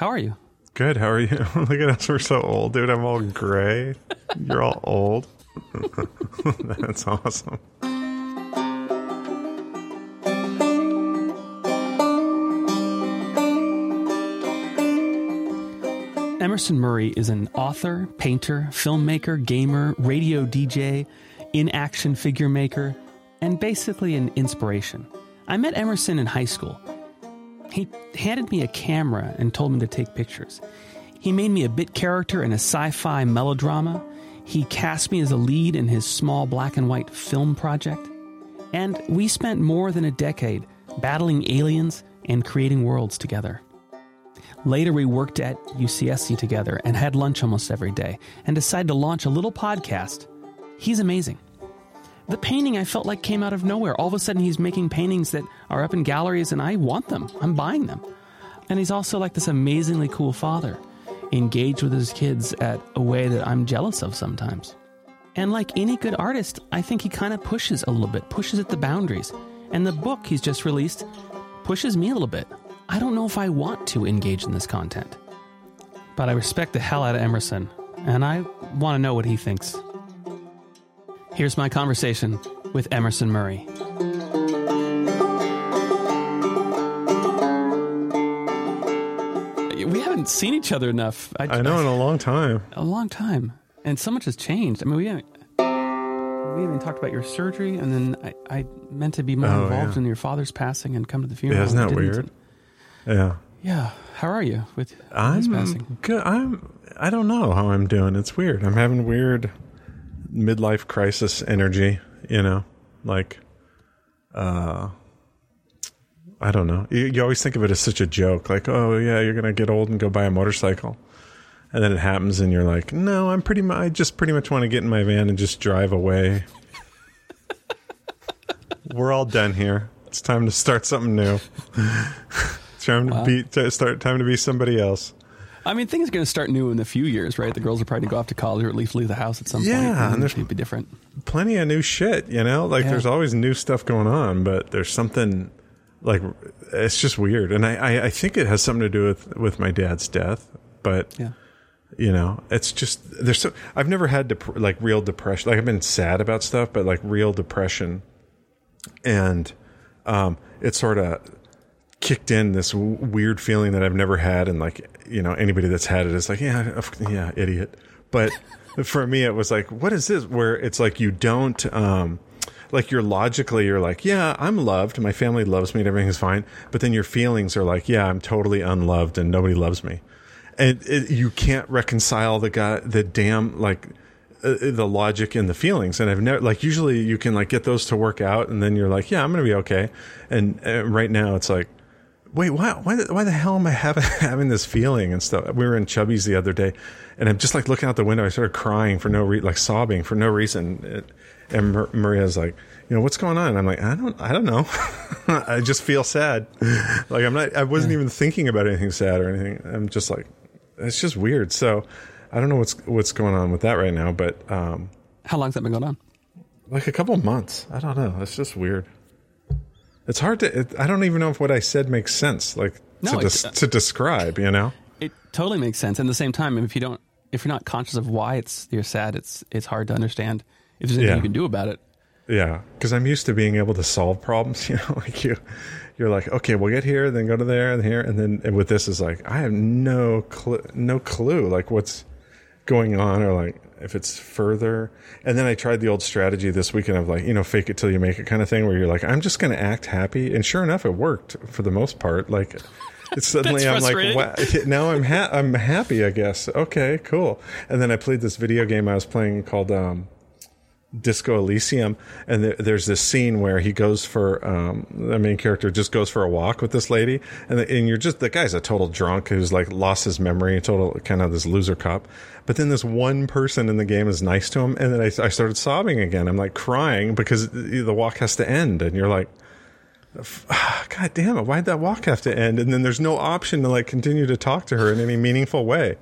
How are you? Good. How are you? Look at us. We're so old, dude. I'm all gray. You're all old. That's awesome. Emerson Murray is an author, painter, filmmaker, gamer, radio DJ, in action figure maker, and basically an inspiration. I met Emerson in high school. He handed me a camera and told me to take pictures. He made me a bit character in a sci fi melodrama. He cast me as a lead in his small black and white film project. And we spent more than a decade battling aliens and creating worlds together. Later, we worked at UCSC together and had lunch almost every day and decided to launch a little podcast. He's amazing. The painting I felt like came out of nowhere. All of a sudden, he's making paintings that are up in galleries and I want them. I'm buying them. And he's also like this amazingly cool father, engaged with his kids at a way that I'm jealous of sometimes. And like any good artist, I think he kind of pushes a little bit, pushes at the boundaries. And the book he's just released pushes me a little bit. I don't know if I want to engage in this content. But I respect the hell out of Emerson, and I want to know what he thinks. Here's my conversation with Emerson Murray. We haven't seen each other enough. I know in a long time. a long time, and so much has changed. I mean, we haven't we haven't talked about your surgery, and then I, I meant to be more Oh, involved yeah. in your father's passing and come to the funeral. Yeah, isn't that weird? Yeah. Yeah. How are you with his passing? good. I'm. I don't know how I'm doing. It's weird. I'm having weird midlife crisis energy. You know, like, uh, I don't know. You, you always think of it as such a joke, like, oh yeah, you're gonna get old and go buy a motorcycle, and then it happens, and you're like, no, I'm pretty. Mu- I just pretty much want to get in my van and just drive away. We're all done here. It's time to start something new. Time to Wow. be to start. Time to be somebody else. I mean, things are going to start new in a few years, right? The girls are probably going to go off to college or at least leave the house at some Yeah, point. and and there's- it'll be different. plenty of new shit, you know? Like Yeah. there's always new stuff going on, but there's something like it's just weird. And I, I, I think it has something to do with, with my dad's death, but Yeah. you know, it's just there's so I've never had dep- like real depression. Like I've been sad about stuff, but like real depression and um it sort of kicked in this w- weird feeling that I've never had, and like you know anybody that's had it is like yeah yeah idiot. But for me, it was like what is this? Where it's like you don't um like you're logically you're like yeah I'm loved, my family loves me, and everything's fine. But then your feelings are like yeah I'm totally unloved and nobody loves me, and it, you can't reconcile the guy the damn like uh, the logic and the feelings and i've never like usually you can like get those to work out and then you're like yeah i'm gonna be okay and uh, right now it's like wait why, why, the- why the hell am i having, having this feeling and stuff? We were in chubby's the other day and i'm just like looking out the window. I started crying for no reason like sobbing for no reason. It- and Mar- maria's like you know what's going on? I'm like i don't i don't know. I just feel sad. Like i'm not i wasn't even thinking about anything sad or anything. I'm just like it's just weird. So I don't know what's what's going on with that right now, but um, How long's that been going on? like a couple months. I don't know. It's just weird. It's hard to. It, I don't even know if what I said makes sense. Like No, to des- uh, to describe. You know. It totally makes sense. And at the same time, if you don't, if you're not conscious of why it's you're sad, it's it's hard to understand if there's anything Yeah. you can do about it. Yeah, because I'm used to being able to solve problems. You know, like you, you're like, okay, we'll get here, then go to there, and here, and then and with this is like, I have no clue, no clue, like what's going on, or like if it's further. And then I tried the old strategy this weekend of like, you know, fake it till you make it kind of thing, where you're like, I'm just going to act happy, and sure enough, it worked for the most part. Like. It's suddenly I'm like, wow, now I'm ha- I'm happy, I guess. Okay, cool. And then I played this video game I was playing called um, Disco Elysium, and there, there's this scene where he goes for um, the main character just goes for a walk with this lady, and the, and you're just the guy's a total drunk who's like lost his memory, and total kind of this loser cop. But then this one person in the game is nice to him, and then I, I started sobbing again. I'm like crying because the walk has to end, and you're like. God damn it! Why'd that walk have to end? And then there's no option to like continue to talk to her in any meaningful way.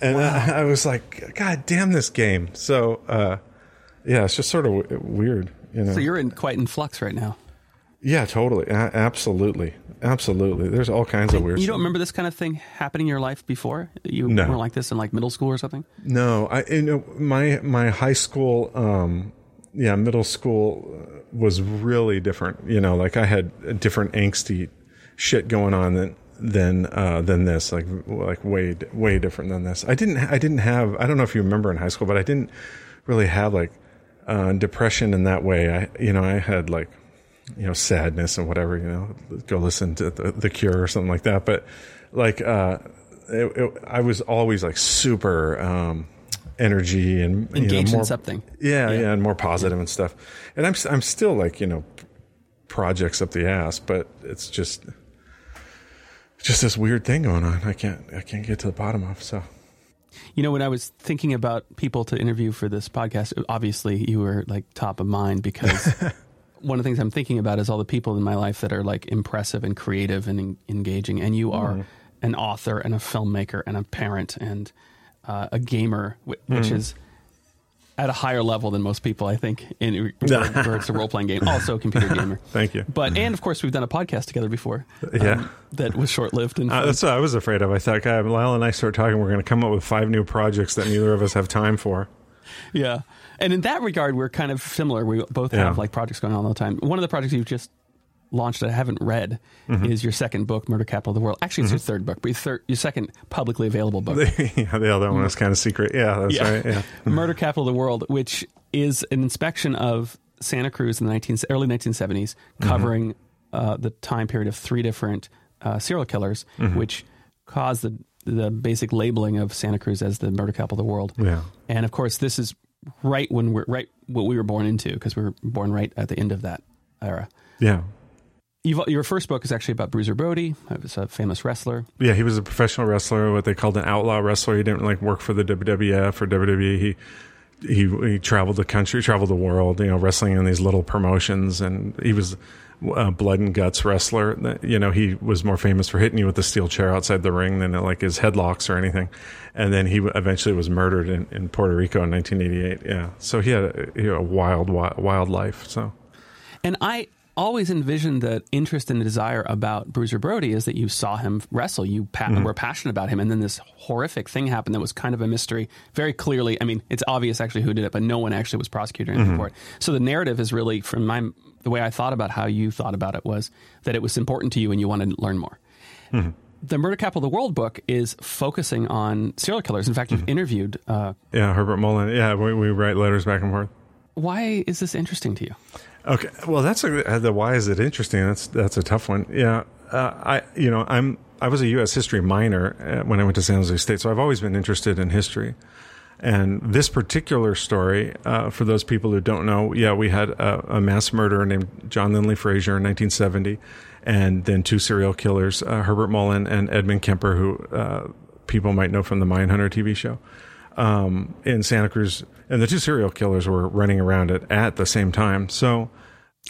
And I, I was like, God damn this game! So, uh, yeah, it's just sort of w- weird, you know. So you're in quite in flux right now. Yeah, totally. A- absolutely. Absolutely. There's all kinds of weird You don't remember this kind of thing happening in your life before? You No. were like this in like middle school or something? No, I you know my my high school um yeah, middle school uh, was really different. You know, like I had a different angsty shit going on than than uh than this like like way way different than this. I didn't I didn't have I don't know if you remember in high school, but I didn't really have like uh depression in that way. I you know, I had like you know sadness and whatever you know go listen to the, the cure or something like that but like uh it, it, i was always like super um energy and you know, Engaged more, in something. yeah, yeah and more positive and stuff and i'm i'm still like you know projects up the ass but it's just just this weird thing going on i can't i can't get to the bottom of so You know, when I was thinking about people to interview for this podcast, obviously you were like top of mind because one of the things I'm thinking about is all the people in my life that are like impressive and creative and en- engaging. And you are an author and a filmmaker and a parent and uh, a gamer, wh- which is at a higher level than most people, I think, in regards to role playing game. Also, a computer gamer. Thank you. But and of course, we've done a podcast together before. Yeah. that was short lived and Uh, that's what I was afraid of. I thought, God, Lyle and I start talking, we're going to come up with five new projects that neither of us have time for. Yeah. And in that regard, we're kind of similar. We both Yeah. have like projects going on all the time. One of the projects you've just launched that I haven't read Mm-hmm. is your second book, Murder Capital of the World. Actually, it's your third book, but your, third, your second publicly available book. yeah, the other one was kind of secret. Yeah, that's right. Yeah. Murder Capital of the World, which is an inspection of Santa Cruz in the 19, early 1970s, Mm-hmm. covering uh, the time period of three different uh, serial killers, Mm-hmm. which caused the, the basic labeling of Santa Cruz as the murder capital of the world. Yeah. And of course, this is right when we're right what we were born into because we were born right at the end of that era. Yeah. You've, your first book is actually about Bruiser Brody, who was a famous wrestler. Yeah, he was a professional wrestler, what they called an outlaw wrestler. He didn't like work for the WWF or WWE. He he he traveled the country, traveled the world, you know, wrestling in these little promotions, and he was a blood and guts wrestler. You know, he was more famous for hitting you with the steel chair outside the ring than like his headlocks or anything. And then he eventually was murdered in, in Puerto Rico in 1988. Yeah, so he had a, he had a wild, wild, wild life. So And I always envisioned the interest and desire about Bruiser Brody is that you saw him wrestle, you pa- mm-hmm. were passionate about him, and then this horrific thing happened that was kind of a mystery. Very clearly, I mean, it's obvious actually who did it, but no one actually was prosecuted anything for mm-hmm. it. So the narrative is really, from my the way I thought about how you thought about it was that it was important to you and you wanted to learn more. Mm-hmm. The Murder Capital of the World book is focusing on serial killers. In fact, you've interviewed. Uh, yeah, Herbert Mullin. Yeah, we, we write letters back and forth. why is this interesting to you? Okay, well, that's a, uh, the why is it interesting? That's that's a tough one. Yeah, uh, I you know I'm I was a U.S. history minor uh, when I went to San Jose State, so I've always been interested in history. And this particular story, uh, for those people who don't know, yeah, we had a, a mass murderer named John Linley Frazier in 1970, and then two serial killers, uh, Herbert Mullin and Edmund Kemper, who uh, people might know from the Mindhunter TV show um, in Santa Cruz, and the two serial killers were running around it at the same time. So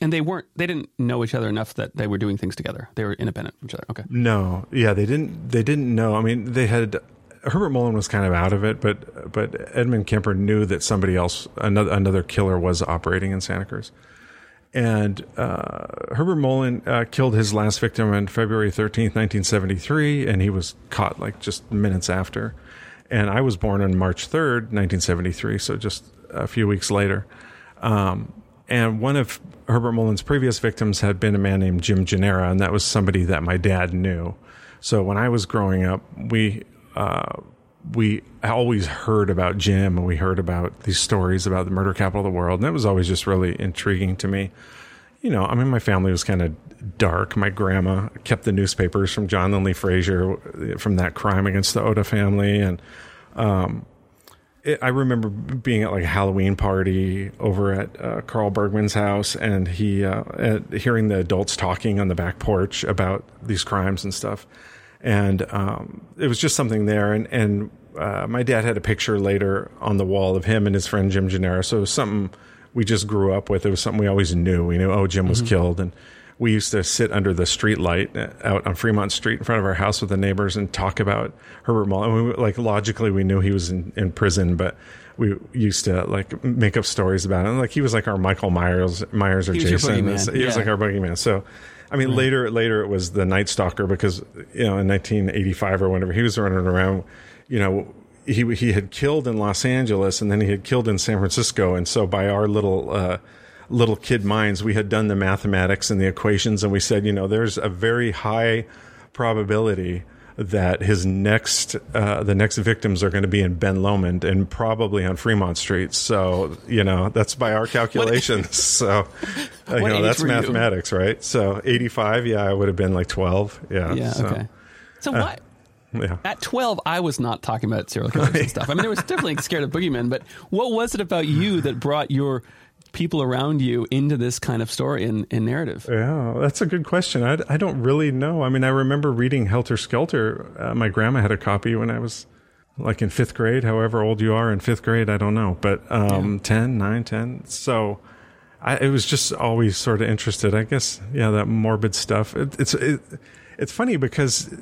And they weren't. They didn't know each other enough that they were doing things together. They were independent from each other. Okay. no, yeah, they didn't they didn't know. I mean, they had Herbert Mullin was kind of out of it, but but Edmund Kemper knew that somebody else, another another killer, was operating in Santa Cruz. And uh, Herbert Mullin uh, killed his last victim on February 13th, 1973, and he was caught like just minutes after. And I was born on March 3rd, 1973, so just a few weeks later. Um, and one of Herbert Mullin's previous victims had been a man named Jim Gianera, and that was somebody that my dad knew. So when I was growing up, we uh, we always heard about Jim, and we heard about these stories about the murder capital of the world, and it was always just really intriguing to me. You know, I mean, my family was kind of dark. My grandma kept the newspapers from John Linley Frazier from that crime against the Ohta family, and it, I remember being at like a Halloween party over at uh, Carl Bergman's house, and he uh, at, hearing the adults talking on the back porch about these crimes and stuff, and um, it was just something there. And and uh, my dad had a picture later on the wall of him and his friend Jim Gianera, so it was something we just grew up with. It was something we always knew. We knew, oh, Jim was killed, and we used to sit under the street light uh, out on Fremont Street in front of our house with the neighbors and talk about Herbert Mullin. And we, like logically, we knew he was in, in prison, but we used to like make up stories about him. Like he was like our Michael Myers, Myers or He was Jason. boogeyman. He was like our boogeyman. So, I mean, later later it was the Night Stalker because you know in 1985 or whenever he was running around, you know. He he had killed in Los Angeles and then he had killed in San Francisco, and so by our little uh, little kid minds, we had done the mathematics and the equations, and we said, you know, there's a very high probability that his next uh, the next victims are going to be in Ben Lomond and probably on Fremont Street. So you know that's by our calculations. so uh, you know that's were you? mathematics, right? So 85, yeah, I would have been like 12. Yeah. Yeah. so, okay. So what? Yeah. At 12, I was not talking about serial killers and stuff. I mean, there was definitely scared of boogeymen, but what was it about you that brought your people around you into this kind of story and, and narrative? Yeah, that's a good question. I, I don't really know. I mean, I remember reading Helter Skelter. Uh, my grandma had a copy when I was like in fifth grade, however old you are in fifth grade, I don't know, but um, 10, 9, 10. So I, it was just always sort of interested. I guess, yeah, that morbid stuff. It, it's it, it's funny because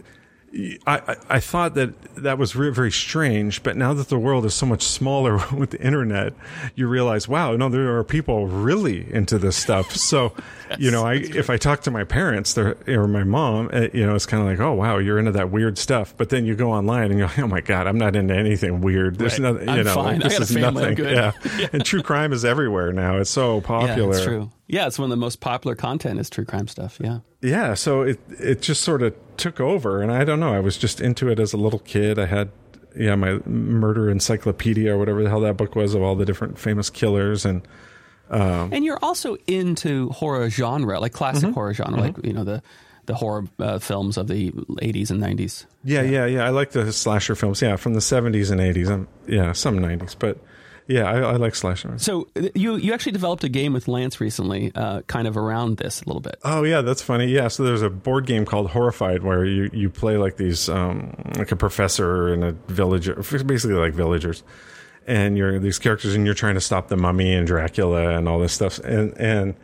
I, I, I thought that that was re- very strange, but now that the world is so much smaller with the internet, you realize, wow, no, there are people really into this stuff. So, you know, I if I talk to my parents or my mom, uh, you know, it's kind of like, oh, wow, you're into that weird stuff. But then you go online and you're like, oh my god, I'm not into anything weird. There's Right. nothing, you I'm know, fine. I this is family. Nothing. good. Yeah. and true crime is everywhere now. It's so popular. Yeah, it's true. Yeah, it's one of the most popular content is true crime stuff. Yeah. yeah so it it just sort of took over and i don't know i was just into it as a little kid i had yeah my murder encyclopedia or whatever the hell that book was of all the different famous killers and And you're also into horror genre, like classic Mm-hmm. horror genre, like, you know, the the horror uh, films of the 80s and 90s. yeah yeah yeah i like the slasher films yeah from the 70s and 80s um, yeah some 90s but yeah i, I like slasher So uh, you you actually developed a game with Lance recently, uh, kind of around this a little bit. Oh yeah, that's funny. Yeah, so there's a board game called Horrified where you you play like these um like a professor and a villager, basically like villagers, and you're these characters and you're trying to stop the mummy and Dracula and all this stuff. And and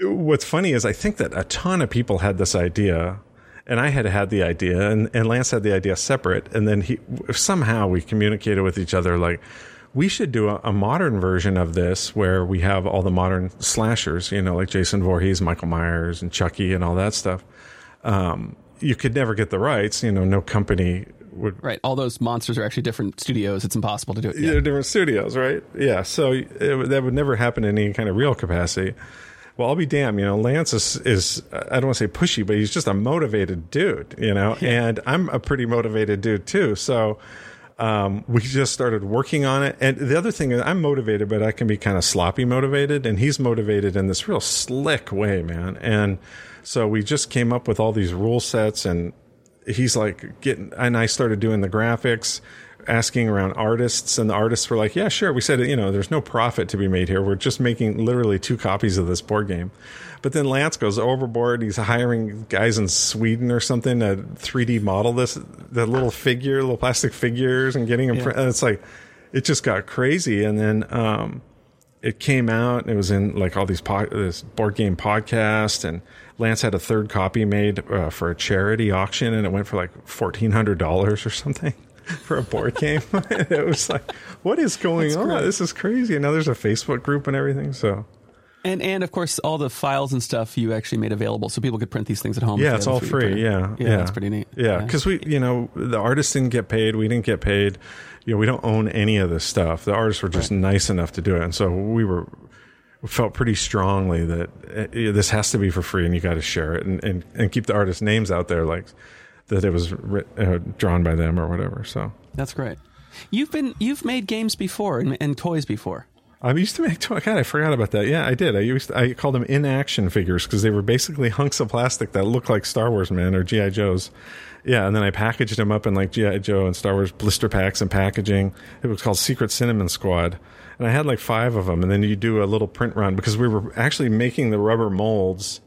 what's funny is I think that a ton of people had this idea. And I had had the idea, and, and Lance had the idea separate. And then he somehow we communicated with each other like, we should do a, a modern version of this where we have all the modern slashers, you know, like Jason Voorhees, Michael Myers, and Chucky, and all that stuff. Um, you could never get the rights, you know, no company would. Right. All those monsters are actually different studios. It's impossible to do it. Yeah. Yeah. different studios, right? Yeah, so it, that would never happen in any kind of real capacity. Well, I'll be damned. You know, Lance is, is I don't want to say pushy, but he's just a motivated dude. You know, and I'm a pretty motivated dude too. So um, we just started working on it. And the other thing is, I'm motivated, but I can be kind of sloppy motivated, and he's motivated in this real slick way, man. And so we just came up with all these rule sets, and he's like getting, and I started doing the graphics asking around artists and the artists were like yeah sure. We said you know there's no profit to be made here. We're just making literally two copies of this board game. But then lance goes overboard. He's hiring guys in sweden or something to 3d model this the little figure little plastic figures and getting them and it's like it just got crazy. And then um it came out and it was in like all these po- this board game podcast and lance had a third copy made uh, for a charity auction and it went for like $1400 or something for a board game. It was like what is going That's on? great. this is crazy. And now there's a facebook group and everything so. And and of course, all the files and stuff you actually made available, so people could print these things at home. yeah it's all free. printer. yeah yeah, that's pretty neat. yeah because we you know the artists didn't get paid. We didn't get paid. You know we don't own any of this stuff. The artists were just nice enough to do it. And so we were felt pretty strongly that uh, this has to be for free and you got to share it and, and, and keep the artists names out there like that it was writ, uh, drawn by them or whatever so That's great. You've been you've made games before and, and toys before. I used to make toy. God, I forgot about that. Yeah, I did. I used I called them in action figures because they were basically hunks of plastic that looked like Star Wars men or GI Joes. Yeah, and then I packaged them up in like GI Joe and Star Wars blister packs and packaging. It was called Secret Cinnamon Squad, and I had like five of them. And then you do a little print run because we were actually making the rubber molds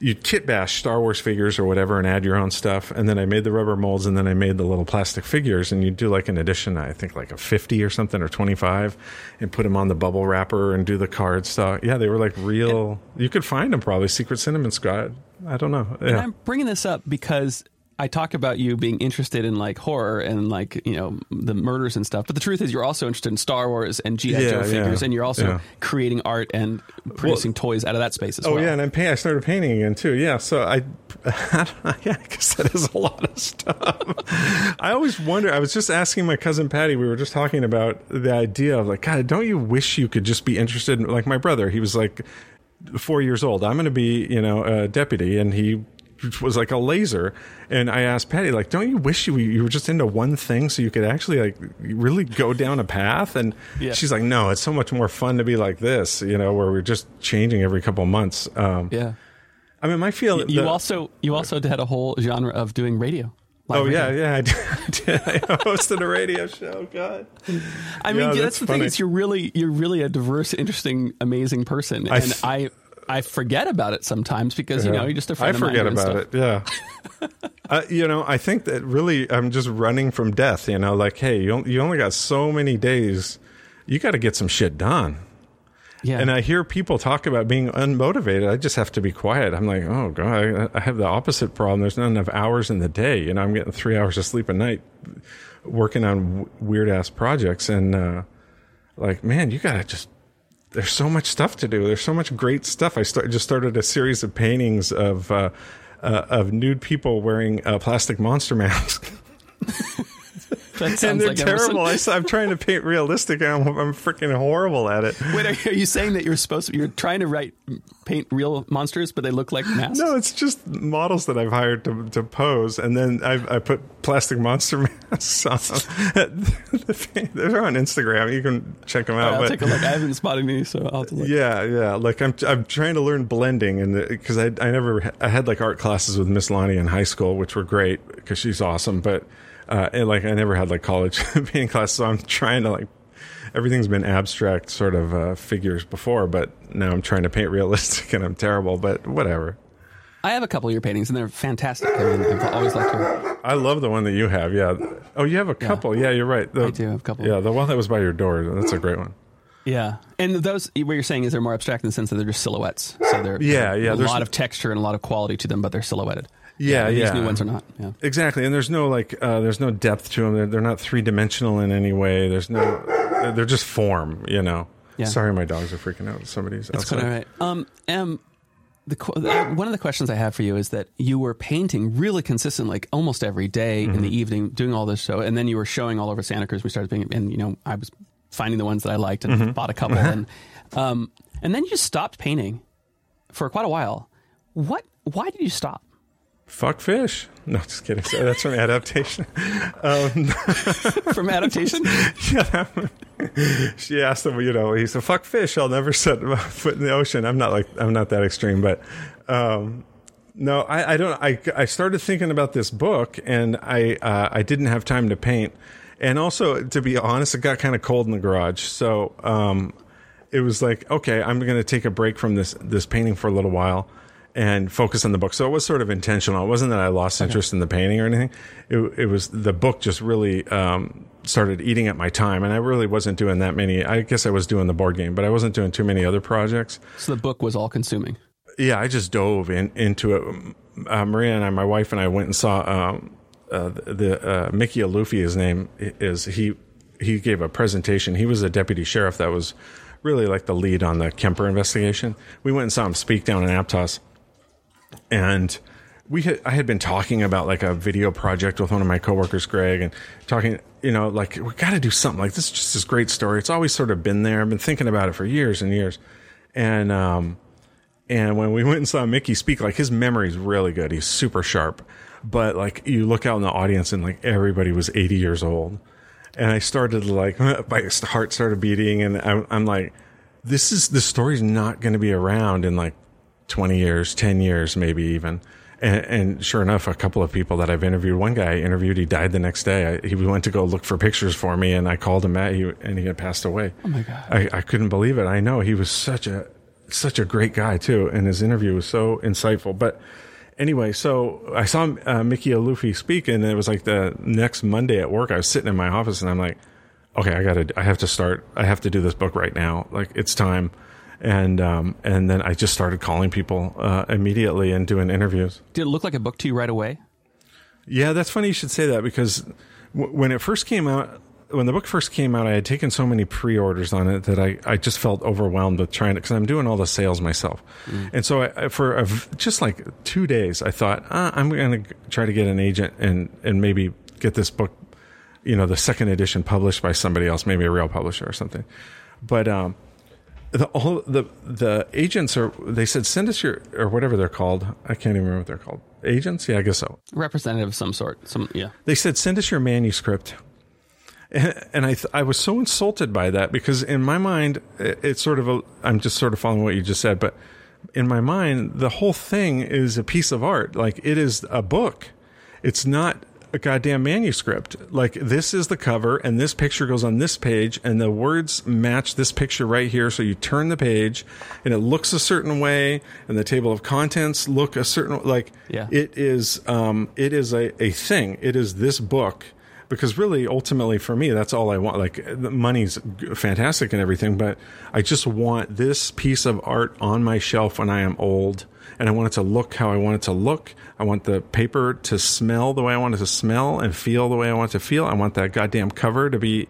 you'd kit bash Star Wars figures or whatever and add your own stuff. And then I made the rubber molds and then I made the little plastic figures and you'd do like an edition, I think like a 50 or something or 25 and put them on the bubble wrapper and do the card stuff. Yeah, they were like real. You could find them probably. Secret Cinnamon Squad. I don't know. Yeah. I'm bringing this up because I talk about you being interested in like horror and like you know the murders and stuff, but the truth is you're also interested in Star Wars and GI Yeah, Joe figures, yeah, and you're also yeah. creating art and producing toys out of that space as Oh well. Oh yeah, and I'm paint, I started painting again too. Yeah, so I, I guess that is a lot of stuff. I always wonder. I was just asking my cousin Patty. We were just talking about the idea of like, God, don't you wish you could just be interested? in Like my brother, he was like four years old. I'm going to be, you know, a deputy, and he was like a laser. And I asked Patty, like, don't you wish you you were just into one thing so you could actually like really go down a path? And Yeah. she's like, no, it's so much more fun to be like this, you know, where we're just changing every couple of months. Um, yeah. I mean, my feel. You the- also you also had a whole genre of doing radio. live Oh yeah, radio. yeah, I did. I, did. I hosted a radio show. God. I mean, Yeah, yeah, that's that's, the funny. thing is you're really you're really a diverse, interesting, amazing person, I and f- I I forget about it sometimes because you know you're just a friend I of forget about it. Yeah. uh, you know, I think that really, I'm just running from death. You know, like, hey, you you only got so many days. You got to get some shit done. Yeah, And I hear people talk about being unmotivated. I just have to be quiet. I'm like, oh god, I, I have the opposite problem. There's not enough hours in the day. You know, I'm getting three hours of sleep a night, working on w- weird ass projects. And uh, like, man, you gotta just. There's so much stuff to do. There's so much great stuff. I start, just started a series of paintings of uh, uh, of nude people wearing a plastic monster mask. and they're like terrible. I, am trying to paint realistic, and I'm, I'm freaking horrible at it. Wait, are, you saying that you're supposed to? You're trying to write paint real monsters, but they look like masks? No, it's just models that I've hired to, to pose, and then I, I put plastic monster masks on them. They're on Instagram. You can check them out. I'll but take a look. I haven't spotted any, so I'll look. yeah, yeah. Like I'm, I'm trying to learn blending, and uh, because I, I never, I had like art classes with Miss Lonnie in high school, which were great because she's awesome. But uh, and like I never had like college painting class, so I'm trying to like. Everything's been abstract sort of uh, figures before, but now I'm trying to paint realistic, and I'm terrible. But whatever. I have a couple of your paintings, and they're fantastic. I mean, I've always liked your. I love the one that you have. Yeah. Oh, you have a couple. Yeah, you're right. The, I do have a couple. Yeah, the one that was by your door. That's a great one. Yeah, and those what you're saying is they're more abstract in the sense that they're just silhouettes. So they're Yeah, yeah, a there's- lot of texture and a lot of quality to them, but they're silhouetted. Yeah, These yeah. new ones are not. Yeah. Exactly, and there's no like, uh, there's no depth to them. They're, they're not three dimensional in any way. There's no, they're just form. You know. Yeah. Sorry, my dogs are freaking out. Somebody's It's outside. quite all right. Um, um, the, one of the questions I have for you is that you were painting really consistent, like almost every day in Mm-hmm. the evening, doing all this show, and then you were showing all over Santa Cruz. We started being, and you know, I was finding the ones that I liked and Mm-hmm. bought a couple, and um, and then you just stopped painting for quite a while. What? Why did you stop? Fuck fish. No, just kidding. Sorry, that's from adaptation. From adaptation? yeah, she asked him, you know, he said, "Fuck fish. I'll never set my foot in the ocean." I'm not like I'm not that extreme, but um, no, I, I don't. I I started thinking about this book, and I uh, I didn't have time to paint, and also to be honest, it got kind of cold in the garage, so um, it was like, okay, I'm going to take a break from this this painting for a little while. And focus on the book. So it was sort of intentional. It wasn't that I lost interest in the painting or anything. It, it was the book just really um, started eating at my time, and I really wasn't doing that many. I guess I was doing the board game, but I wasn't doing too many other projects. So the book was all consuming. Yeah, I just dove in into it. Uh, Maria and I, my wife and I, went and saw um, uh, the uh, Mickey Aluffi. His name is he. He gave a presentation. He was a deputy sheriff that was really like the lead on the Kemper investigation. We went and saw him speak down in Aptos, and we had, I had been talking about like a video project with one of my coworkers, Greg, and talking, you know, like we got to do something like this. Is just this great story. It's always sort of been there. I've been thinking about it for years and years, and um, and when we went and saw Mickey speak, like his memory's really good. He's super sharp. But like you look out in the audience and like everybody was 80 years old. And I started like, my heart started beating and I'm, I'm like, this is, the story's not going to be around in like 20 years, 10 years, maybe even. And, and sure enough, a couple of people that I've interviewed, one guy I interviewed, he died the next day. I, he went to go look for pictures for me and I called him at, he, and he had passed away. Oh my god! I, I couldn't believe it. I know he was such a such a great guy too, and his interview was so insightful. But anyway, so I saw uh, Mickey Aluffi speak, and it was like the next Monday at work. I was sitting in my office, and I'm like, okay, I gotta, I have to start, I have to do this book right now. Like it's time. And um, and then I just started calling people uh, immediately and doing interviews. Did it look like a book to you right away? Yeah, that's funny you should say that because w- when it first came out, when the book first came out, I had taken so many pre-orders on it that I, I just felt overwhelmed with trying to because I'm doing all the sales myself, mm. and so I, for a, just like two days, I thought ah, I'm going to try to get an agent and and maybe get this book, you know, the second edition published by somebody else, maybe a real publisher or something, but um, the all the the agents are they said send us your or whatever they're called. I can't even remember what they're called. Agents, yeah, I guess so. Representative of some sort. Some yeah. They said send us your manuscript and I, I was so insulted by that because in my mind, it's sort of a, I'm just sort of following what you just said, but in my mind, the whole thing is a piece of art. Like it is a book. It's not a goddamn manuscript. Like this is the cover and this picture goes on this page and the words match this picture right here. So you turn the page and it looks a certain way and the table of contents look a certain, like yeah. it is, um, it is a, a thing. It is this book because really ultimately for me that's all i want. Like money's fantastic and everything but i just want this piece of art on my shelf when i am old and i want it to look how i want it to look. I want the paper to smell the way i want it to smell and feel the way i want it to feel. I want that goddamn cover to be